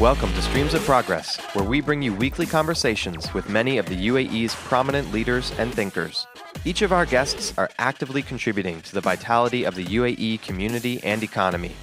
Welcome to Streams of Progress, where we bring you weekly conversations with many of the UAE's prominent leaders and thinkers. Each of our guests are actively contributing to the vitality of the UAE community and economy.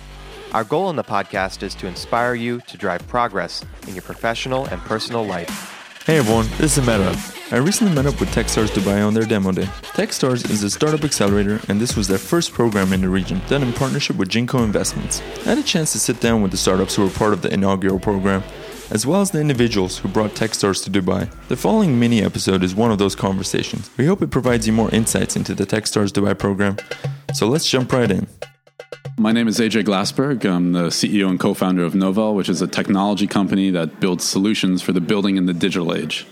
Our goal in the podcast is to inspire you to drive progress in your professional and personal life. Hey everyone, this is Meta. I recently met up with Techstars Dubai on their demo day. Techstars is a startup accelerator, and this was their first program in the region, done in partnership with Jinko Investments. I had a chance to sit down with the startups who were part of the inaugural program, as well as the individuals who brought Techstars to Dubai. The following mini episode is one of those conversations. We hope it provides you more insights into the Techstars Dubai program. So let's jump right in. My name is AJ Glassberg. I'm the CEO and co founder of Novele, which is a technology company that builds solutions for the building in the digital age.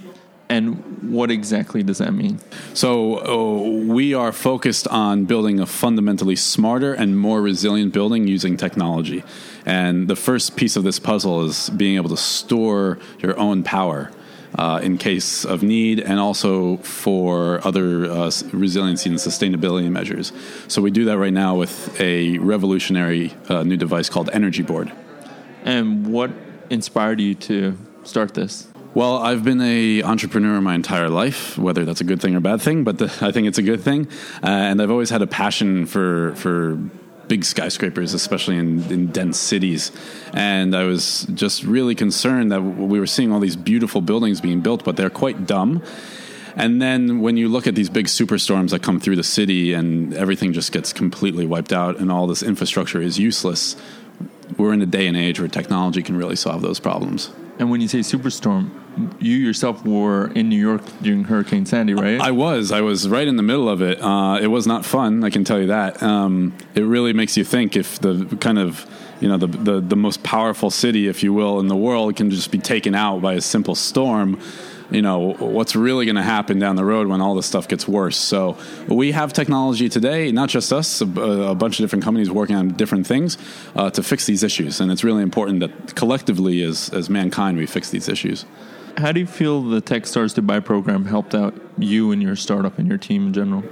And what exactly does that mean? So, uh, we are focused on building a fundamentally smarter and more resilient building using technology. And the first piece of this puzzle is being able to store your own power uh, in case of need and also for other uh, resiliency and sustainability measures. So we do that right now with a revolutionary uh, new device called Energy Board. And what inspired you to start this? Well, I've been a entrepreneur my entire life, whether that's a good thing or a bad thing, but the, I think it's a good thing. Uh, and I've always had a passion for for big skyscrapers, especially in, in dense cities. And I was just really concerned that we were seeing all these beautiful buildings being built, but they're quite dumb. And then when you look at these big superstorms that come through the city and everything just gets completely wiped out and all this infrastructure is useless, we're in a day and age where technology can really solve those problems. And when you say superstorm, you yourself were in New York during Hurricane Sandy, right? I was. I was right in the middle of it. Uh, it was not fun. I can tell you that. Um, it really makes you think if the kind of you know the, the the most powerful city, if you will, in the world can just be taken out by a simple storm you know what's really going to happen down the road when all this stuff gets worse so we have technology today not just us a, a bunch of different companies working on different things uh, to fix these issues and it's really important that collectively as, as mankind we fix these issues how do you feel the techstars dubai program helped out you and your startup and your team in general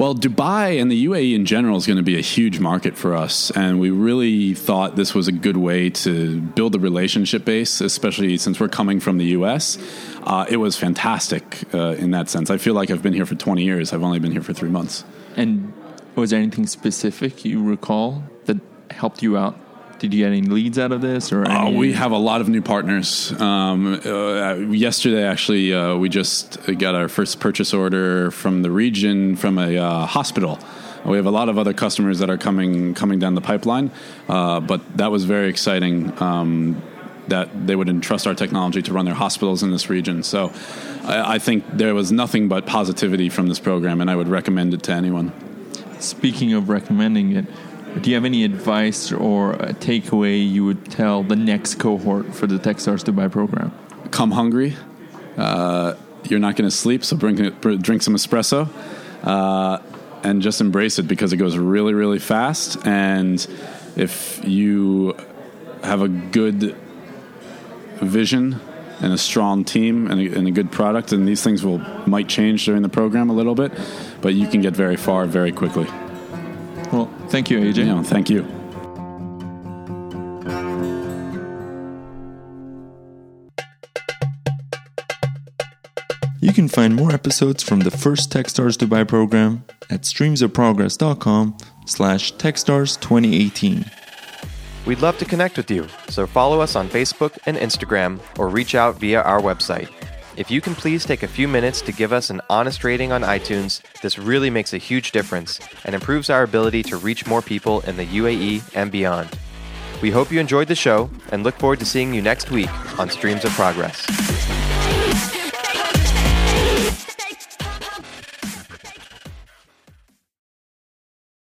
well, Dubai and the UAE in general is going to be a huge market for us. And we really thought this was a good way to build a relationship base, especially since we're coming from the US. Uh, it was fantastic uh, in that sense. I feel like I've been here for 20 years. I've only been here for three months. And was there anything specific you recall that helped you out did you get any leads out of this? Or uh, we have a lot of new partners. Um, uh, yesterday, actually, uh, we just got our first purchase order from the region from a uh, hospital. We have a lot of other customers that are coming coming down the pipeline, uh, but that was very exciting. Um, that they would entrust our technology to run their hospitals in this region. So I, I think there was nothing but positivity from this program, and I would recommend it to anyone. Speaking of recommending it, do you have any advice or a takeaway you would tell the next cohort for the Techstars Dubai program? Come hungry. Uh, you're not going to sleep, so bring, drink some espresso uh, and just embrace it because it goes really, really fast. And if you have a good vision and a strong team and a, and a good product, and these things will might change during the program a little bit, but you can get very far very quickly. Well, thank you, AJ. Yeah, thank you. You can find more episodes from the first Techstars Dubai program at streamsofprogress.com slash Techstars2018. We'd love to connect with you, so follow us on Facebook and Instagram or reach out via our website. If you can please take a few minutes to give us an honest rating on iTunes, this really makes a huge difference and improves our ability to reach more people in the UAE and beyond. We hope you enjoyed the show and look forward to seeing you next week on Streams of Progress.